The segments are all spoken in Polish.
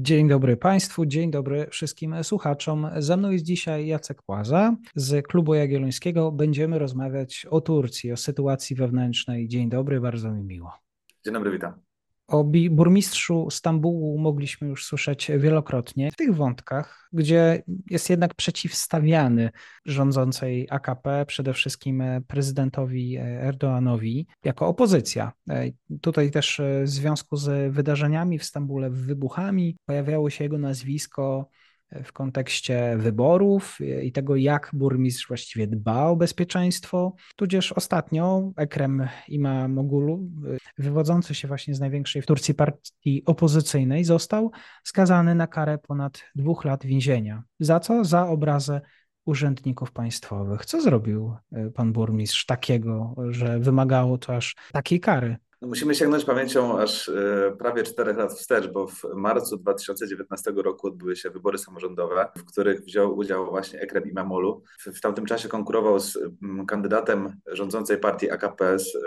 Dzień dobry Państwu, dzień dobry wszystkim słuchaczom. Ze mną jest dzisiaj Jacek Płaza z Klubu Jagiellońskiego. Będziemy rozmawiać o Turcji, o sytuacji wewnętrznej. Dzień dobry, bardzo mi miło. Dzień dobry, witam. O burmistrzu Stambułu mogliśmy już słyszeć wielokrotnie. W tych wątkach, gdzie jest jednak przeciwstawiany rządzącej AKP, przede wszystkim prezydentowi Erdoğanowi, jako opozycja. Tutaj też w związku z wydarzeniami w Stambule, wybuchami, pojawiało się jego nazwisko w kontekście wyborów i tego, jak burmistrz właściwie dba o bezpieczeństwo. Tudzież ostatnio Ekrem Imamoglu, wywodzący się właśnie z największej w Turcji partii opozycyjnej, został skazany na karę ponad dwóch lat więzienia. Za co? Za obrazę urzędników państwowych. Co zrobił e, pan burmistrz takiego, że wymagało to aż takiej kary? No musimy sięgnąć pamięcią aż e, prawie czterech lat wstecz, bo w marcu 2019 roku odbyły się wybory samorządowe, w których wziął udział właśnie Ekrem Imamoglu. W, w tamtym czasie konkurował z kandydatem rządzącej partii AKP, z e,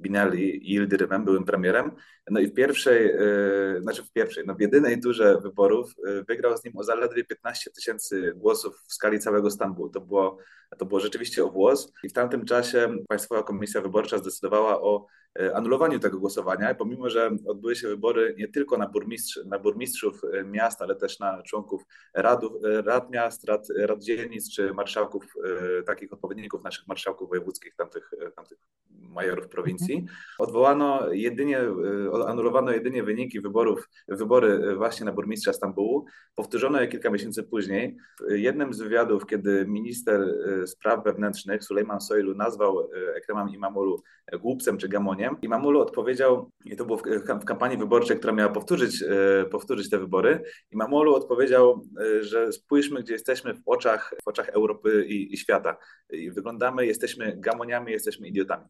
Binali Yıldırımem, byłym premierem. No i w pierwszej, yy, znaczy w pierwszej, no w jedynej turze wyborów yy, wygrał z nim o zaledwie 15 tysięcy głosów w skali całego Stambułu. To było, to było rzeczywiście o włos i w tamtym czasie Państwowa Komisja Wyborcza zdecydowała o yy, anulowaniu tego głosowania, pomimo, że odbyły się wybory nie tylko na, burmistrz, na burmistrzów miast, ale też na członków radów, rad miast, rad, rad dzielnic czy marszałków, takich odpowiedników naszych marszałków wojewódzkich, tamtych, tamtych majorów prowincji. Odwołano jedynie, e, anulowano jedynie wyniki wyborów, wybory e, właśnie na burmistrza Stambułu. Powtórzono je kilka miesięcy później. W jednym z wywiadów, kiedy minister e, spraw wewnętrznych Sulejman Soylu nazwał Ekremam Imamulu głupcem czy gamoniem, Imamulu odpowiedział, i to było w kampanii wyborczej, która miała powtórzyć, powtórzyć te wybory, Imamulu odpowiedział, że spójrzmy, gdzie jesteśmy w oczach, w oczach Europy i, i świata. I wyglądamy, jesteśmy gamoniami, jesteśmy idiotami.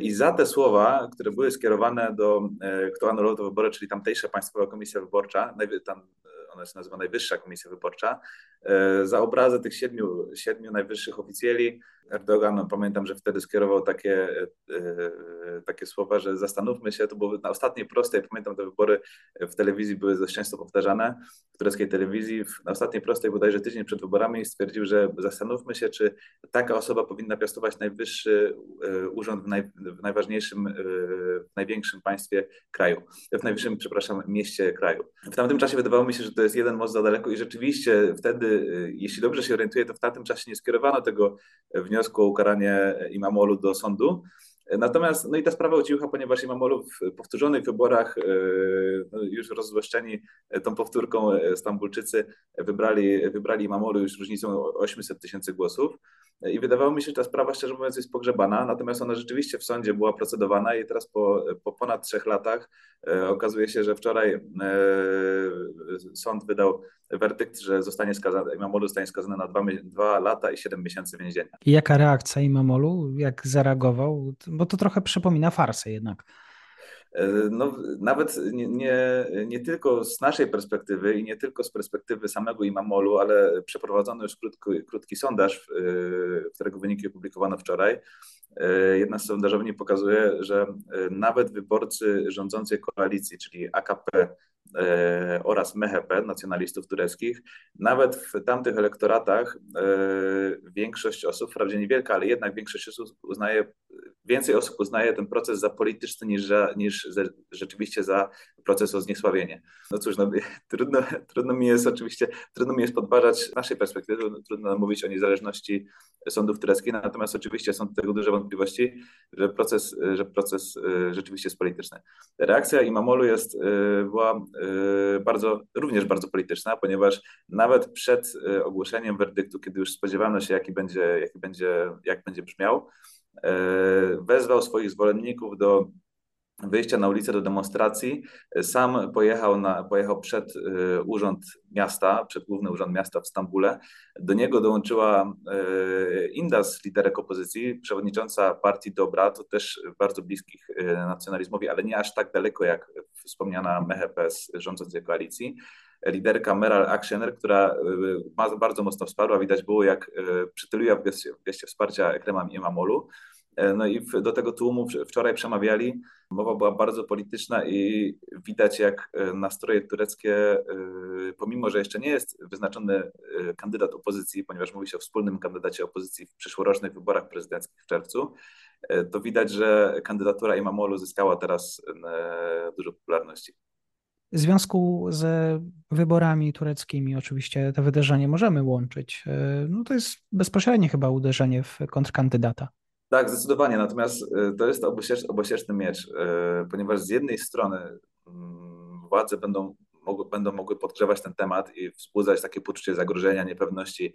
I za te słowa, które były skierowane do, e, kto anulował te wybory, czyli tamtejsza Państwowa Komisja Wyborcza, tam e, ona się nazywa Najwyższa Komisja Wyborcza, e, za obrazę tych siedmiu, siedmiu najwyższych oficjeli Erdogan, pamiętam, że wtedy skierował takie, takie słowa, że zastanówmy się, to było na ostatniej prostej, pamiętam te wybory w telewizji były dość często powtarzane, w tureckiej telewizji, na ostatniej prostej bodajże tydzień przed wyborami stwierdził, że zastanówmy się, czy taka osoba powinna piastować najwyższy urząd w, naj, w najważniejszym, w największym państwie kraju, w najwyższym, przepraszam, mieście kraju. W tamtym czasie wydawało mi się, że to jest jeden most za daleko i rzeczywiście wtedy, jeśli dobrze się orientuję, to w tamtym czasie nie skierowano tego wniosku o ukaranie Imamolu do sądu. Natomiast, no i ta sprawa ucicha, ponieważ Imamolu w powtórzonych wyborach, e, no już rozzłoszczeni tą powtórką e, Stambulczycy, wybrali, wybrali Imamolu już różnicą 800 tysięcy głosów. I wydawało mi się, że ta sprawa, szczerze mówiąc, jest pogrzebana, natomiast ona rzeczywiście w sądzie była procedowana i teraz po, po ponad trzech latach e, okazuje się, że wczoraj e, sąd wydał werdykt, że zostanie skazany, Imamolu zostanie skazany na dwa, dwa lata i siedem miesięcy więzienia. I jaka reakcja Imamolu, jak zareagował? Bo to trochę przypomina farsę jednak. E, no, nawet nie, nie, nie, tylko z naszej perspektywy i nie tylko z perspektywy samego Imamolu, ale przeprowadzono już krótki, krótki sondaż, e, którego wyniki opublikowano wczoraj. E, jedna z sondażowni pokazuje, że nawet wyborcy rządzącej koalicji, czyli AKP oraz MHP, nacjonalistów tureckich, nawet w tamtych elektoratach większość osób, wprawdzie niewielka, ale jednak większość osób uznaje więcej osób uznaje ten proces za polityczny niż, za, niż za, rzeczywiście za proces o zniesławienie. No cóż, no, trudno, trudno mi jest oczywiście, trudno mi jest podważać naszej perspektywy, trudno mówić o niezależności sądów tureckich, natomiast oczywiście są tego duże wątpliwości, że proces, że proces e, rzeczywiście jest polityczny. Reakcja Imamolu jest, e, była e, bardzo, również bardzo polityczna, ponieważ nawet przed ogłoszeniem werdyktu, kiedy już spodziewano się, jaki będzie, jaki będzie, jak będzie brzmiał, wezwał swoich zwolenników do wyjścia na ulicę do demonstracji. Sam pojechał, na, pojechał przed y, urząd miasta, przed główny urząd miasta w Stambule. Do niego dołączyła y, Indas, liderek opozycji, przewodnicząca partii Dobra, to też bardzo bliskich y, nacjonalizmowi, ale nie aż tak daleko jak wspomniana MHP z rządzącej koalicji liderka Meral Akşener, która bardzo mocno wsparła. Widać było, jak przytyliła w geście, w geście wsparcia Ekrema Imamolu. E, no i do tego tłumu wczoraj przemawiali. Mowa była bardzo polityczna i widać, jak e, nastroje tureckie, e, pomimo że jeszcze nie jest wyznaczony kandydat opozycji, ponieważ mówi się o wspólnym kandydacie opozycji w przyszłorocznych wyborach prezydenckich w czerwcu, to widać, że kandydatura Imamolu zyskała teraz dużo popularności. W związku z wyborami tureckimi, oczywiście te wydarzenie możemy łączyć. No to jest bezpośrednie chyba uderzenie w kontrkandydata. Tak, zdecydowanie. Natomiast y, to jest obosieczny miecz, y, ponieważ z jednej strony mm, władze będą mogły, będą mogły podgrzewać ten temat i wzbudzać takie poczucie zagrożenia, niepewności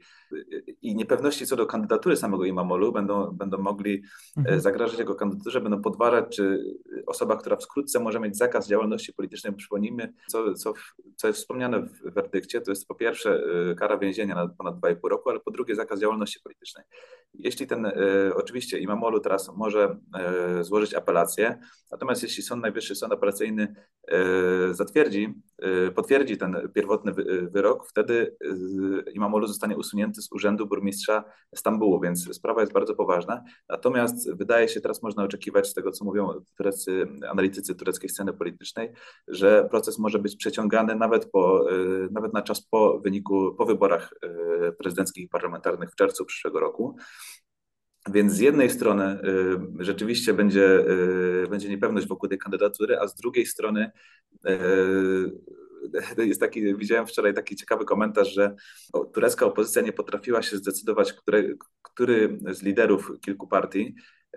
i niepewności co do kandydatury samego Imamolu, będą, będą mogli e, mhm. zagrażać jego kandydaturze, będą podważać, czy osoba, która wkrótce może mieć zakaz działalności politycznej, przypomnijmy, co, co, co jest wspomniane w werdykcie, to jest po pierwsze e, kara więzienia na ponad 2,5 roku, ale po drugie zakaz działalności politycznej. Jeśli ten, e, oczywiście Imamolu teraz może złożyć apelację, natomiast jeśli Sąd Najwyższy, Sąd Apelacyjny zatwierdzi potwierdzi ten pierwotny wyrok, wtedy Imamolu zostanie usunięty z urzędu burmistrza Stambułu, więc sprawa jest bardzo poważna. Natomiast wydaje się, teraz można oczekiwać z tego, co mówią tureccy, analitycy tureckiej sceny politycznej, że proces może być przeciągany nawet, po, nawet na czas po wyniku, po wyborach prezydenckich i parlamentarnych w czerwcu przyszłego roku. Więc z jednej strony rzeczywiście będzie, będzie niepewność wokół tej kandydatury, a z drugiej strony jest taki, widziałem wczoraj taki ciekawy komentarz, że turecka opozycja nie potrafiła się zdecydować, który, który z liderów kilku partii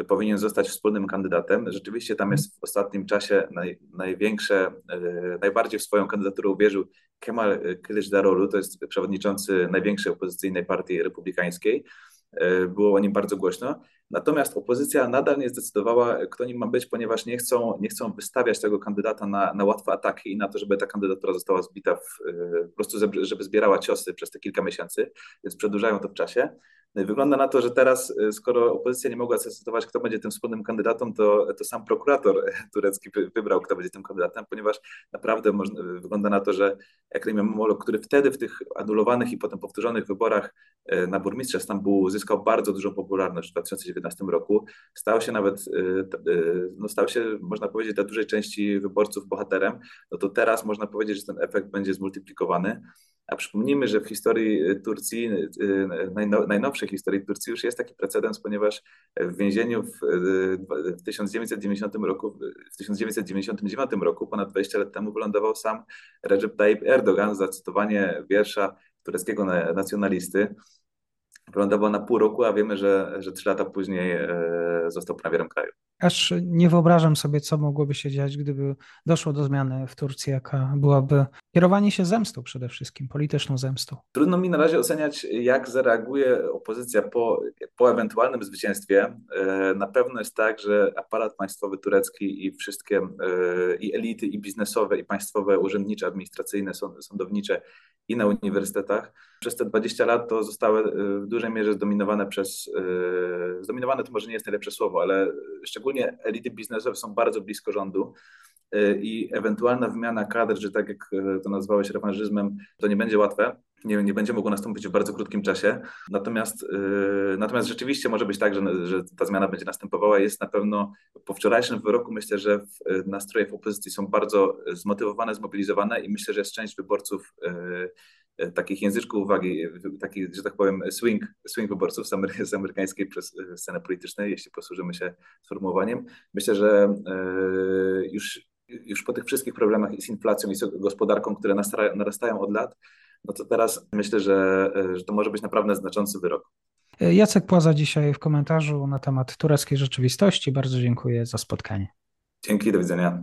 powinien zostać wspólnym kandydatem. Rzeczywiście tam jest w ostatnim czasie naj, największe, najbardziej w swoją kandydaturę uwierzył Kemal Kılıçdaroğlu, to jest przewodniczący największej opozycyjnej partii republikańskiej. E, było o nim bardzo głośno. Natomiast opozycja nadal nie zdecydowała, kto nim ma być, ponieważ nie chcą, nie chcą wystawiać tego kandydata na, na łatwe ataki i na to, żeby ta kandydatura została zbita, w, e, po prostu żeby zbierała ciosy przez te kilka miesięcy, więc przedłużają to w czasie. No wygląda na to, że teraz, e, skoro opozycja nie mogła zdecydować, kto będzie tym wspólnym kandydatem, to, to sam prokurator turecki wybrał, kto będzie tym kandydatem, ponieważ naprawdę można, wygląda na to, że Ekrem Imamoglu, który wtedy w tych anulowanych i potem powtórzonych wyborach e, na burmistrza Stambułu zyskał bardzo dużą popularność w 2019 roku, stał się nawet, e, no stał się, można powiedzieć, dla dużej części wyborców bohaterem, no to teraz można powiedzieć, że ten efekt będzie zmultiplikowany. A przypomnijmy, że w historii y, Turcji, y, y, najnowszej historii Turcji już jest taki precedens, ponieważ w więzieniu w 1990 roku, w 1999 roku, ponad 20 lat temu, wylądował sam Recep Tayyip Erdogan za cytowanie wiersza tureckiego nacjonalisty. Wylądował na pół roku, a wiemy, że, że trzy lata później e, został premierem kraju aż nie wyobrażam sobie, co mogłoby się dziać, gdyby doszło do zmiany w Turcji, jaka byłaby kierowanie się zemstą przede wszystkim, polityczną zemstą. Trudno mi na razie oceniać, jak zareaguje opozycja po, po ewentualnym zwycięstwie. E, na pewno jest tak, że aparat państwowy turecki i wszystkie e, i elity, i biznesowe, i państwowe, urzędnicze, administracyjne, sądownicze i na uniwersytetach przez te 20 lat to zostały e, w dużej mierze zdominowane przez, zdominowane to może nie jest najlepsze słowo, ale szczególnie szczególnie elity biznesowe są bardzo blisko rządu y, i ewentualna wymiana kadr, że tak jak y, to nazwałeś rewanżyzmem, to nie będzie łatwe. Nie, nie będzie mogło nastąpić w bardzo krótkim czasie. Natomiast, yy, natomiast rzeczywiście może być tak, że, że ta zmiana będzie następowała. Jest na pewno po wczorajszym wyroku myślę, że w, nastroje w opozycji są bardzo zmotywowane, zmobilizowane i myślę, że jest część wyborców yy, takich języczków uwagi, takich, że tak powiem, swing, swing wyborców z, amery z amerykańskiej przez sceny politycznej, jeśli posłużymy się sformułowaniem. Myślę, że już, już po tych wszystkich problemach i z inflacją, i z gospodarką, które narastają od lat, no to teraz myślę, że, że to może być naprawdę znaczący wyrok. Jacek Płaza dzisiaj w komentarzu na temat tureckiej rzeczywistości. Bardzo dziękuję za spotkanie. Dzięki, do widzenia.